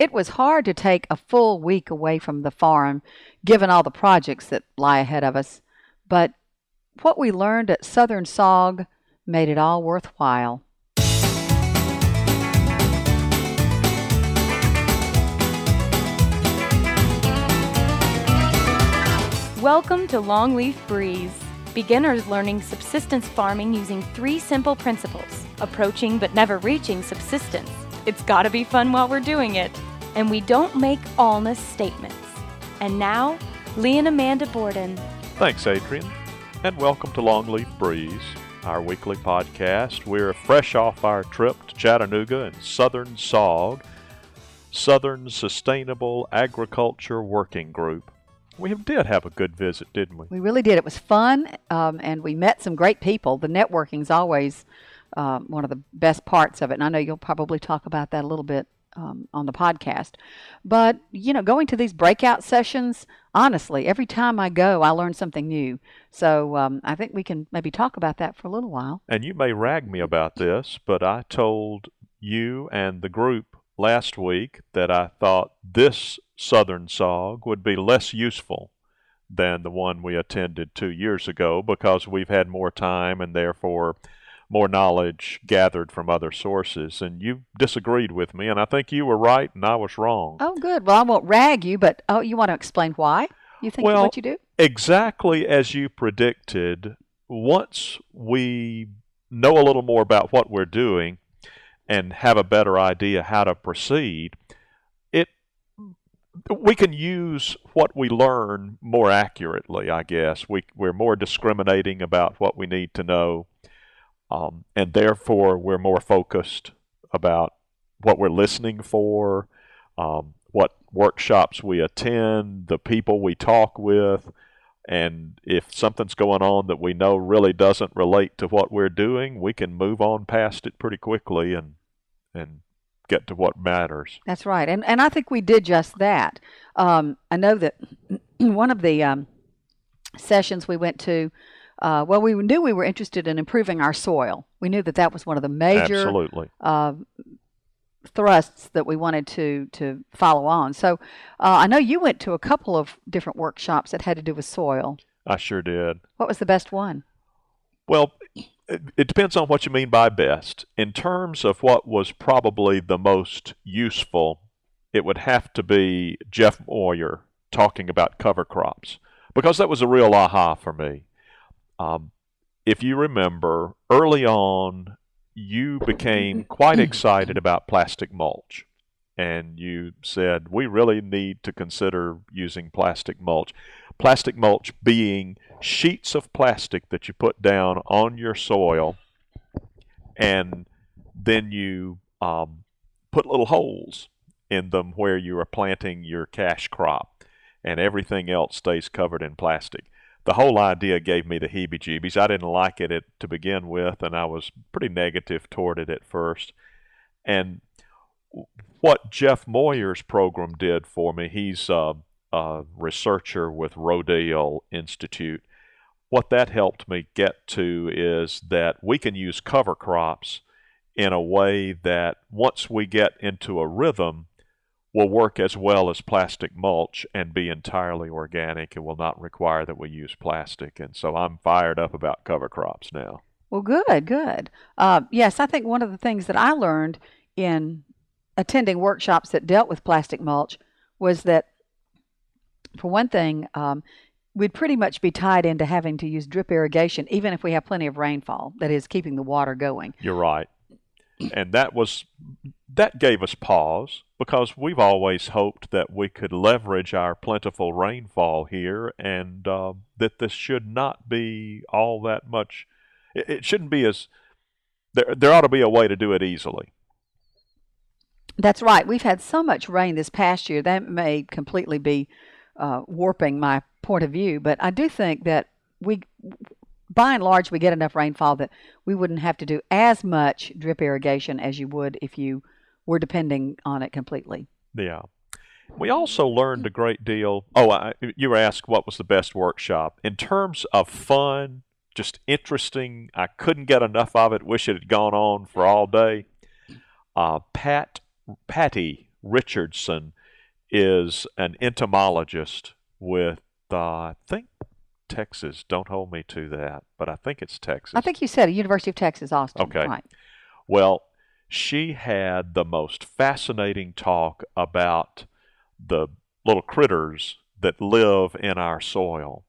It was hard to take a full week away from the farm, given all the projects that lie ahead of us. But what we learned at Southern SAWG made it all worthwhile. Welcome to Longleaf Breeze. Beginners learning subsistence farming using three simple principles approaching but never reaching subsistence. It's gotta be fun while we're doing it. And we don't make allness statements. And now, Lee and Amanda Borden. Thanks, Adrian, and welcome to Longleaf Breeze, our weekly podcast. We're fresh off our trip to Chattanooga and Southern SAWG, Southern Sustainable Agriculture Working Group. We did have a good visit, didn't we? We really did. It was fun, um, and we met some great people. The networking's always um, one of the best parts of it, and I know you'll probably talk about that a little bit um, on the podcast. But you know, going to these breakout sessions, honestly, every time I go, I learn something new. So um, I think we can maybe talk about that for a little while. And you may rag me about this, but I told you and the group last week that I thought this Southern SAWG would be less useful than the one we attended two years ago because we've had more time and therefore more knowledge gathered from other sources. And you disagreed with me, and I think you were right and I was wrong. Oh, good. Well, I won't rag you, but oh, you want to explain why you think well, what you do? Exactly as you predicted. Once we know a little more about what we're doing and have a better idea how to proceed, it we can use what we learn more accurately. I guess we we're more discriminating about what we need to know um, and therefore, we're more focused about what we're listening for, um, what workshops we attend, the people we talk with, and if something's going on that we know really doesn't relate to what we're doing, we can move on past it pretty quickly and and get to what matters. That's right, and and I think we did just that. Um, I know that one of the um, sessions we went to uh, well, we knew we were interested in improving our soil. We knew that that was one of the major Absolutely. Uh, thrusts that we wanted to to follow on. So uh, I know you went to a couple of different workshops that had to do with soil. I sure did. What was the best one? Well, it, it depends on what you mean by best. In terms of what was probably the most useful, it would have to be Jeff Moyer talking about cover crops because that was a real aha for me. Um, if you remember, early on, you became quite excited about plastic mulch. And you said, we really need to consider using plastic mulch. Plastic mulch being sheets of plastic that you put down on your soil, and then you um, put little holes in them where you are planting your cash crop, and everything else stays covered in plastic the whole idea gave me the heebie jeebies. I didn't like it to begin with, and I was pretty negative toward it at first. And what Jeff Moyer's program did for me, he's a, a researcher with Rodale Institute. What that helped me get to is that we can use cover crops in a way that once we get into a rhythm, will work as well as plastic mulch and be entirely organic and will not require that we use plastic. And so I'm fired up about cover crops now. Well, good, good. Uh, yes, I think one of the things that I learned in attending workshops that dealt with plastic mulch was that, for one thing, um, we'd pretty much be tied into having to use drip irrigation, even if we have plenty of rainfall, that is, keeping the water going. You're right. And that was that gave us pause because we've always hoped that we could leverage our plentiful rainfall here and uh, that this should not be all that much. It, it, shouldn't be as. There, there ought to be a way to do it easily. That's right. We've had so much rain this past year that may completely be uh, warping my point of view, but I do think that we by and large, we get enough rainfall that we wouldn't have to do as much drip irrigation as you would if you were depending on it completely. Yeah. We also learned a great deal. Oh, I, you asked what was the best workshop. In terms of fun, just interesting, I couldn't get enough of it. Wish it had gone on for all day. Uh, Pat Patty Richardson is an entomologist with, uh, I think, Texas. Don't hold me to that, but I think it's Texas. I think you said University of Texas, Austin. Okay. Right. Well, she had the most fascinating talk about the little critters that live in our soil.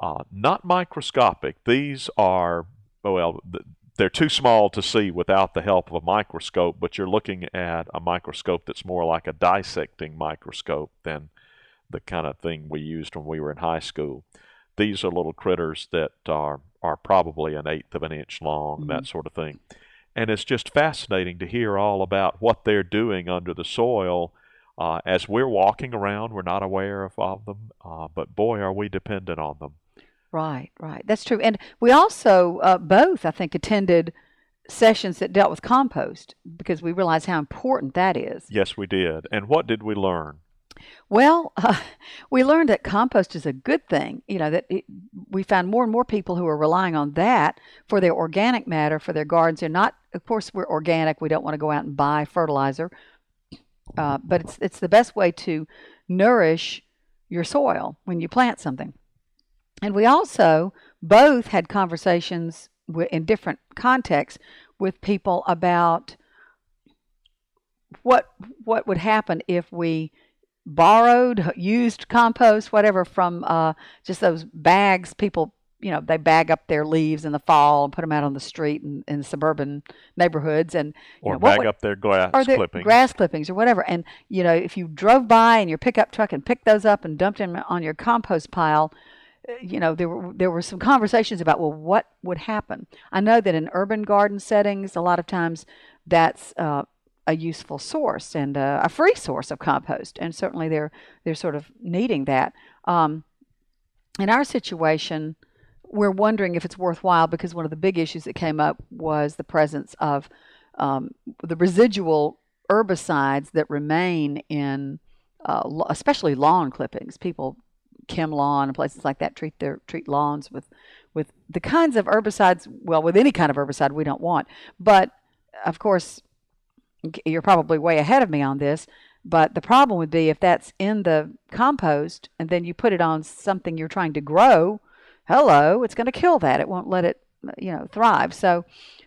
Uh, not microscopic. These are, well, they're too small to see without the help of a microscope, but you're looking at a microscope that's more like a dissecting microscope than the kind of thing we used when we were in high school. These are little critters that are, are probably an eighth of an inch long, Mhm. that sort of thing. And it's just fascinating to hear all about what they're doing under the soil. Uh, as we're walking around, we're not aware of, of them, uh, but boy, are we dependent on them. Right, right. That's true. And we also uh, both, I think, attended sessions that dealt with compost because we realized how important that is. Yes, we did. And what did we learn? Well, uh, we learned that compost is a good thing. You know, that it, we found more and more people who are relying on that for their organic matter for their gardens. They're not, of course, we're organic. We don't want to go out and buy fertilizer, uh, but it's it's the best way to nourish your soil when you plant something. And we also both had conversations wi- in different contexts with people about what what would happen if we borrowed, used compost, whatever, from uh, just those bags. People, you know, they bag up their leaves in the fall and put them out on the street in, in suburban neighborhoods, and you Or know, bag would- up their grass or the clippings. grass clippings or whatever. And you know, if you drove by in your pickup truck and picked those up and dumped them on your compost pile, uh, you know, there were there were some conversations about well, what would happen. I know that in urban garden settings, a lot of times that's uh, a useful source and uh, a free source of compost, and certainly they're they're sort of needing that. Um, in our situation, we're wondering if it's worthwhile because one of the big issues that came up was the presence of um, the residual herbicides that remain in, uh, especially lawn clippings. People, Chem Lawn and places like that treat their treat lawns with with the kinds of herbicides. Well, with any kind of herbicide we don't want, but of course, you're probably way ahead of me on this. But the problem would be if that's in the compost and then you put it on something you're trying to grow. Hello, it's going to kill that. It won't let it, you know, thrive. So,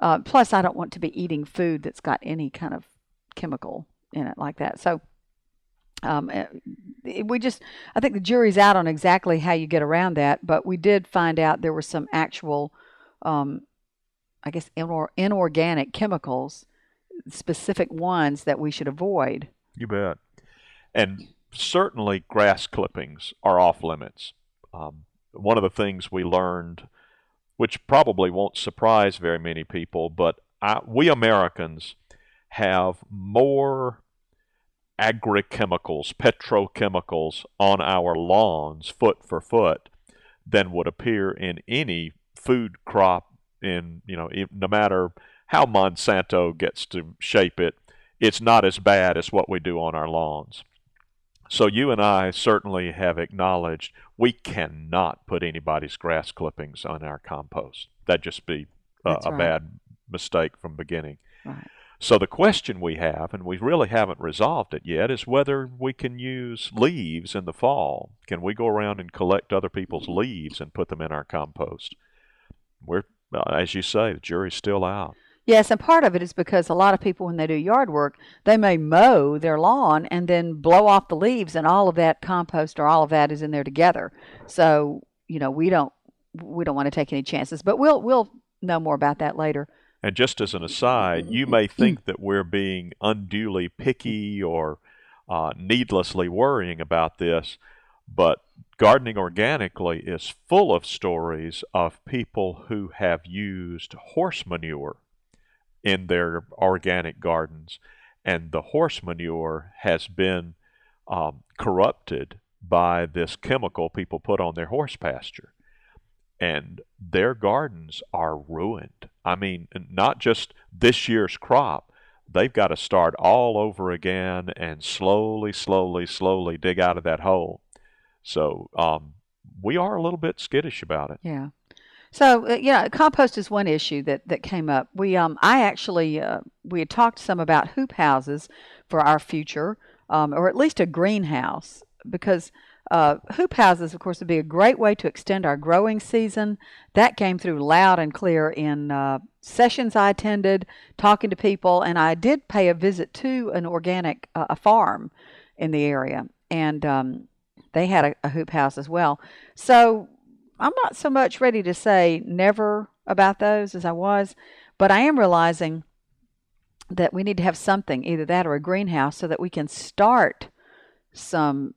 uh, plus, I don't want to be eating food that's got any kind of chemical in it like that. So, um, eh, we just, I think the jury's out on exactly how you get around that. But we did find out there were some actual, um, I guess, inor- inorganic chemicals, specific ones that we should avoid. You bet. And certainly grass clippings are off limits. Um, one of the things we learned, which probably won't surprise very many people, but I, we Americans have more agrochemicals, petrochemicals on our lawns, foot for foot, than would appear in any food crop. In you know, no matter how Monsanto gets to shape it, it's not as bad as what we do on our lawns. So you and I certainly have acknowledged we cannot put anybody's grass clippings on our compost. That'd just be a, a right. bad mistake from beginning. Right. So the question we have, and we really haven't resolved it yet, is whether we can use leaves in the fall. Can we go around and collect other people's leaves and put them in our compost? We're, uh, as you say, the jury's still out. Yes, and part of it is because a lot of people, when they do yard work, they may mow their lawn and then blow off the leaves, and all of that compost or all of that is in there together. So you know, we don't we don't want to take any chances, but we'll we'll know more about that later. And just as an aside, you may think that we're being unduly picky or uh, needlessly worrying about this, but gardening organically is full of stories of people who have used horse manure in their organic gardens, and the horse manure has been um, corrupted by this chemical people put on their horse pasture and their gardens are ruined. I mean, not just this year's crop, they've got to start all over again and slowly, slowly, slowly dig out of that hole. So um, we are a little bit skittish about it. Yeah. So uh, yeah, compost is one issue that that came up. We um I actually uh, we had talked some about hoop houses for our future, um, or at least a greenhouse, because uh, hoop houses, of course, would be a great way to extend our growing season. That came through loud and clear in uh, sessions I attended, talking to people, and I did pay a visit to an organic uh, a farm in the area, and um, they had a, a hoop house as well. So I'm not so much ready to say never about those as I was, but I am realizing that we need to have something, either that or a greenhouse, so that we can start some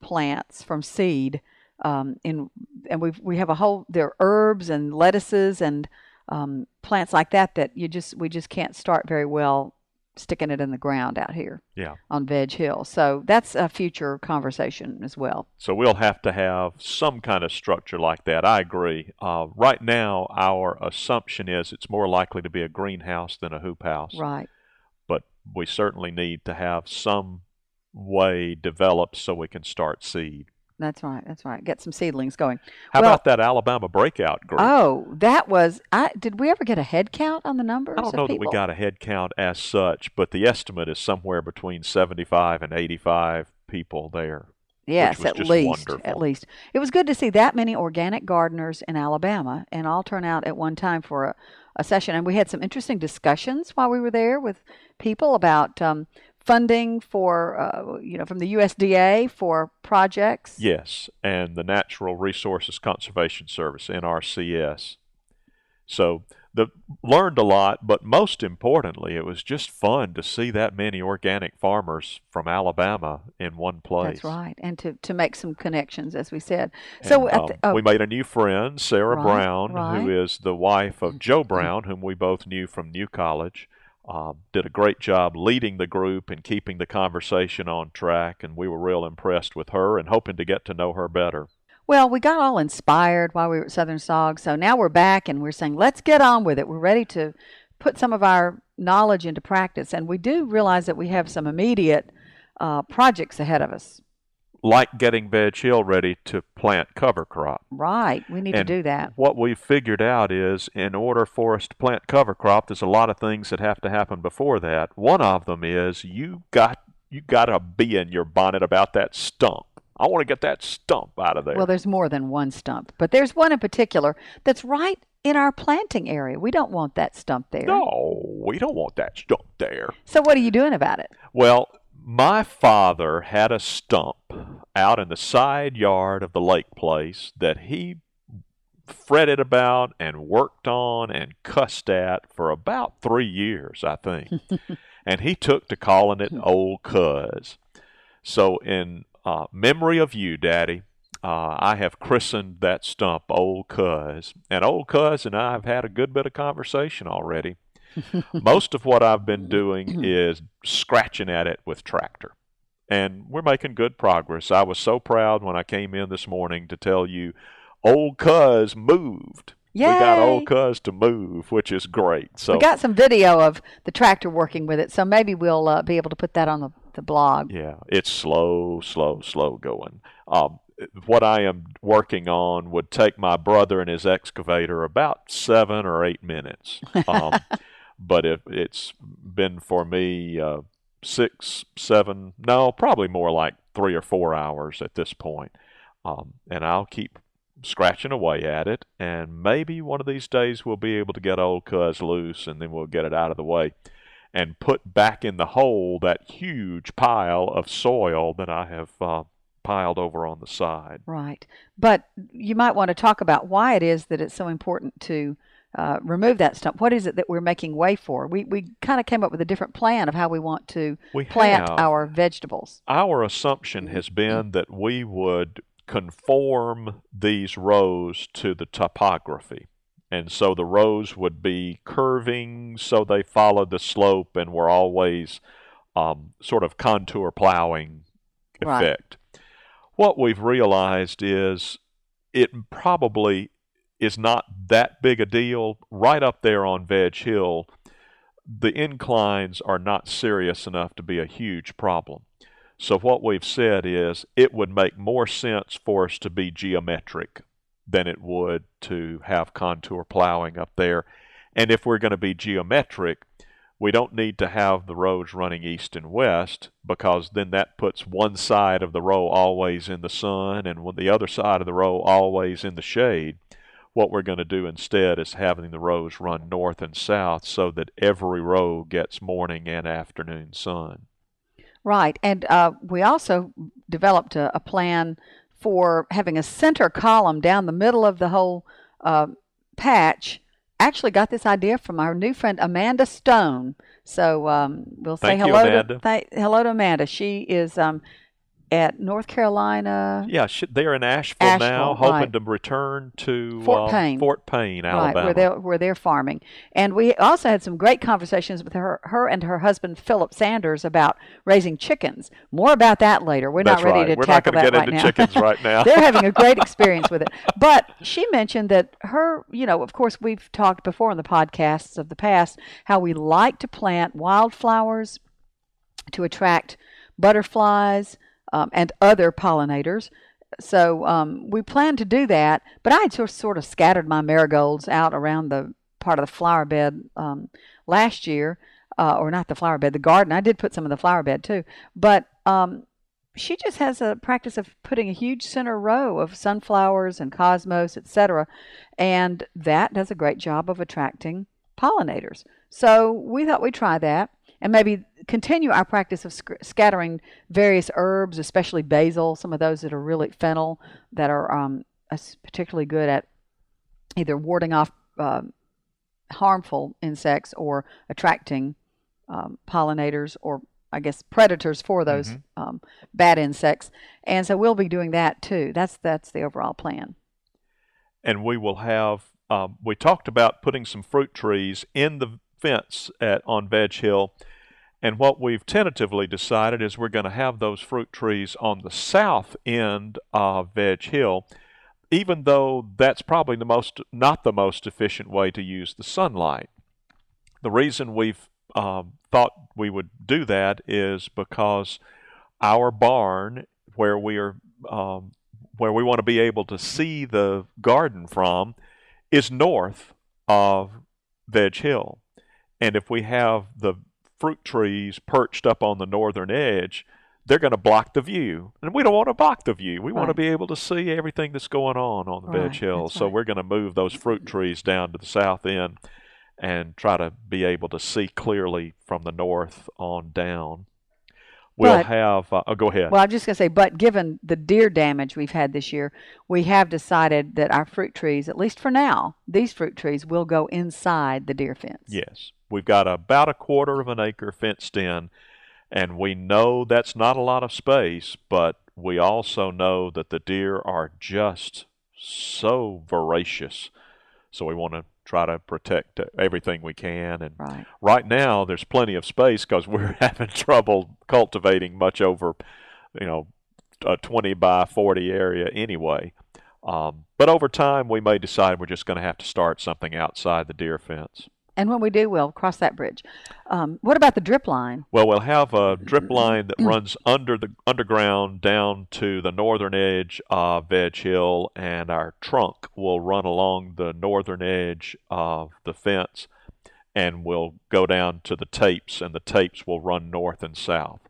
plants from seed. Um, in and we we have a whole there are herbs and lettuces and um, plants like that that you just we just can't start very well sticking it in the ground out here Yeah. on Veg Hill. So that's a future conversation as well. So we'll have to have some kind of structure like that. I agree. Uh, right now, our assumption is it's more likely to be a greenhouse than a hoop house. Right. But we certainly need to have some way developed so we can start seed. That's right. That's right. Get some seedlings going. How Well- about that Alabama breakout group? Oh, that was. I did. We ever get a head count on the numbers? I don't know that we got a head count as such, but the estimate is somewhere between 75 and 85 people there. Yes, at least. At least. It was good to see that many organic gardeners in Alabama and all turn out at one time for a, a session. And we had some interesting discussions while we were there with people about um, funding for, uh, you know, from the USDA for projects. Yes, and the Natural Resources Conservation Service, NRCS. So the learned a lot, but most importantly, it was just fun to see that many organic farmers from Alabama in one place. That's right. And to, to make some connections, as we said. So And, um, the, oh, we made a new friend, Sarah Right, Brown, right. who is the wife of Joe Brown, whom we both knew from New College. Um, did a great job leading the group and keeping the conversation on track, and we were real impressed with her and hoping to get to know her better. Well, we got all inspired while we were at Southern SAWG, so now we're back and we're saying, let's get on with it. We're ready to put some of our knowledge into practice, and we do realize that we have some immediate uh, projects ahead of us. Like getting Veg Hill ready to plant cover crop. Right, we need And to do that. What we've figured out is in order for us to plant cover crop, there's a lot of things that have to happen before that. One of them is you got you got to be in your bonnet about that stump. I want to get that stump out of there. Well, there's more than one stump, but there's one in particular that's right in our planting area. We don't want that stump there. no, we don't want that stump there. So what are you doing about it? Well, my father had a stump out in the side yard of the lake place that he fretted about and worked on and cussed at for about three years, I think. and he took to calling it Old Cuz. So, in uh, memory of you, Daddy, uh, I have christened that stump Old Cuz. And Old Cuz and I have had a good bit of conversation already. Most of what I've been doing is scratching at it with tractor. And we're making good progress. I was so proud when I came in this morning to tell you old cuz moved. We got old cuz to move, which is great. So we got some video of the tractor working with it, so maybe we'll uh, be able to put that on the, the blog. yeah, it's slow, slow, slow going. Um, what I am working on would take my brother and his excavator about seven or eight minutes. Um, but if it's been for me uh, six, seven, no, probably more like three or four hours at this point. Um, and I'll keep scratching away at it, and maybe one of these days we'll be able to get old cuz loose, and then we'll get it out of the way and put back in the hole that huge pile of soil that I have uh, piled over on the side. Right. But you might want to talk about why it is that it's so important to uh, remove that stump. What is it that we're making way for? We, we kind of came up with a different plan of how we want to We plant have. our vegetables. Our assumption has been that we would conform these rows to the topography. And so the rows would be curving so they followed the slope and were always um, sort of contour plowing Right. effect. What we've realized is it probably is not that big a deal. Right up there on Veg Hill, the inclines are not serious enough to be a huge problem. So what we've said is it would make more sense for us to be geometric than it would to have contour plowing up there. And if we're going to be geometric, we don't need to have the rows running east and west because then that puts one side of the row always in the sun and the other side of the row always in the shade. What we're going to do instead is having the rows run north and south so that every row gets morning and afternoon sun. Right. And uh, we also developed a, a, plan for having a center column down the middle of the whole uh, patch actually got this idea from our new friend Amanda Stone. So um, we'll say Thank hello you, to th- hello to Amanda. She is um, at North Carolina. Yeah, they're in Asheville, Asheville now, hoping right. to return to Fort uh, Payne. Fort Payne, Alabama. Right, where they're, where they're farming. And we also had some great conversations with her, her and her husband, Philip Sanders, about raising chickens. More about that later. We're That's not ready right. to We're tackle not that get right into now. chickens right now. they're having a great experience with it. But she mentioned that her, you know, of course, we've talked before in the podcasts of the past how we like to plant wildflowers to attract butterflies um, and other pollinators. So um, we plan to do that, but I had just sort of scattered my marigolds out around the part of the flower bed um, last year, uh, or not the flower bed, the garden. I did put some in the flower bed too, but um, she just has a practice of putting a huge center row of sunflowers and cosmos, etc., and that does a great job of attracting pollinators. So we thought we'd try that and maybe continue our practice of sc- scattering various herbs, especially basil, some of those that are really fennel, that are um, particularly good at either warding off uh, harmful insects or attracting um, pollinators or I guess predators for those mm-hmm. um, bad insects. And so we'll be doing that too. That's that's the overall plan. And we will have. Um, we talked about putting some fruit trees in the fence at on Veg Hill. And what we've tentatively decided is we're going to have those fruit trees on the south end of Veg Hill, even though that's probably the most not the most efficient way to use the sunlight. The reason we've um, thought we would do that is because our barn, where we are, um, where we want to be able to see the garden from, is north of Veg Hill. And if we have the fruit trees perched up on the northern edge, they're going to block the view. And we don't want to block the view. We right. want to be able to see everything that's going on on the right. Veg so we're going to move those fruit trees down to the south end and try to be able to see clearly from the north on down. We'll But- have, uh, oh, go ahead. Well, I'm just going to say, but given the deer damage we've had this year, we have decided that our fruit trees, at least for now, these fruit trees will go inside the deer fence. Yes. We've got about a quarter of an acre fenced in, and we know that's not a lot of space, but we also know that the deer are just so voracious. So we want to try to protect everything we can. And Right. right now, there's plenty of space because we're having trouble cultivating much over, you know, a 20 by 40 area anyway. Um, but over time, we may decide we're just going to have to start something outside the deer fence. And when we do, we'll cross that bridge. Um, what about the drip line? Well, we'll have a drip line that runs under the underground down to the northern edge of Veg Hill, and our trunk will run along the northern edge of the fence, and we'll go down to the tapes, and the tapes will run north and south.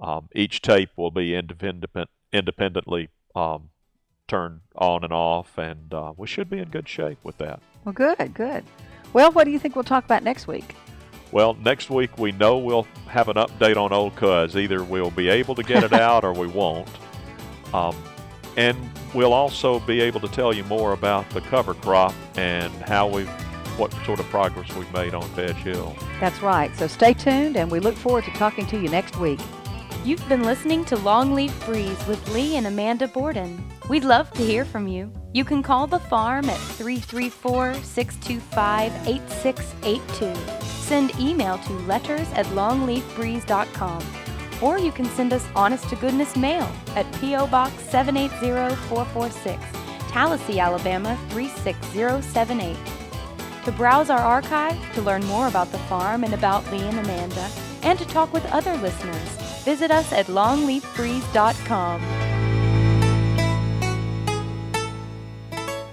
Um, each tape will be independent, independently um, turned on and off, and uh, we should be in good shape with that. Well, good, good. Well, what do you think we'll talk about next week? Well, next week we know we'll have an update on Old Cuz. Either we'll be able to get it out or we won't. Um, and we'll also be able to tell you more about the cover crop and how we've, what sort of progress we've made on Veg Hill. That's right. So stay tuned, and we look forward to talking to you next week. You've been listening to Longleaf Breeze with Lee and Amanda Borden. We'd love to hear from you. You can call the farm at 334 625 8682. Send email to letters at longleafbreeze.com. Or you can send us honest to goodness mail at P.O. Box 780446, Tallassee, Alabama 36078. To browse our archive, to learn more about the farm and about Lee and Amanda, and to talk with other listeners, visit us at longleafbreeze.com.